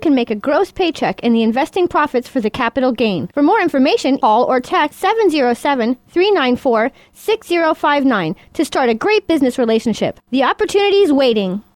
can make a gross paycheck in the investing profits for the capital gain. For more information, call or text 707 394 6059 to start a great business relationship. The opportunity is waiting.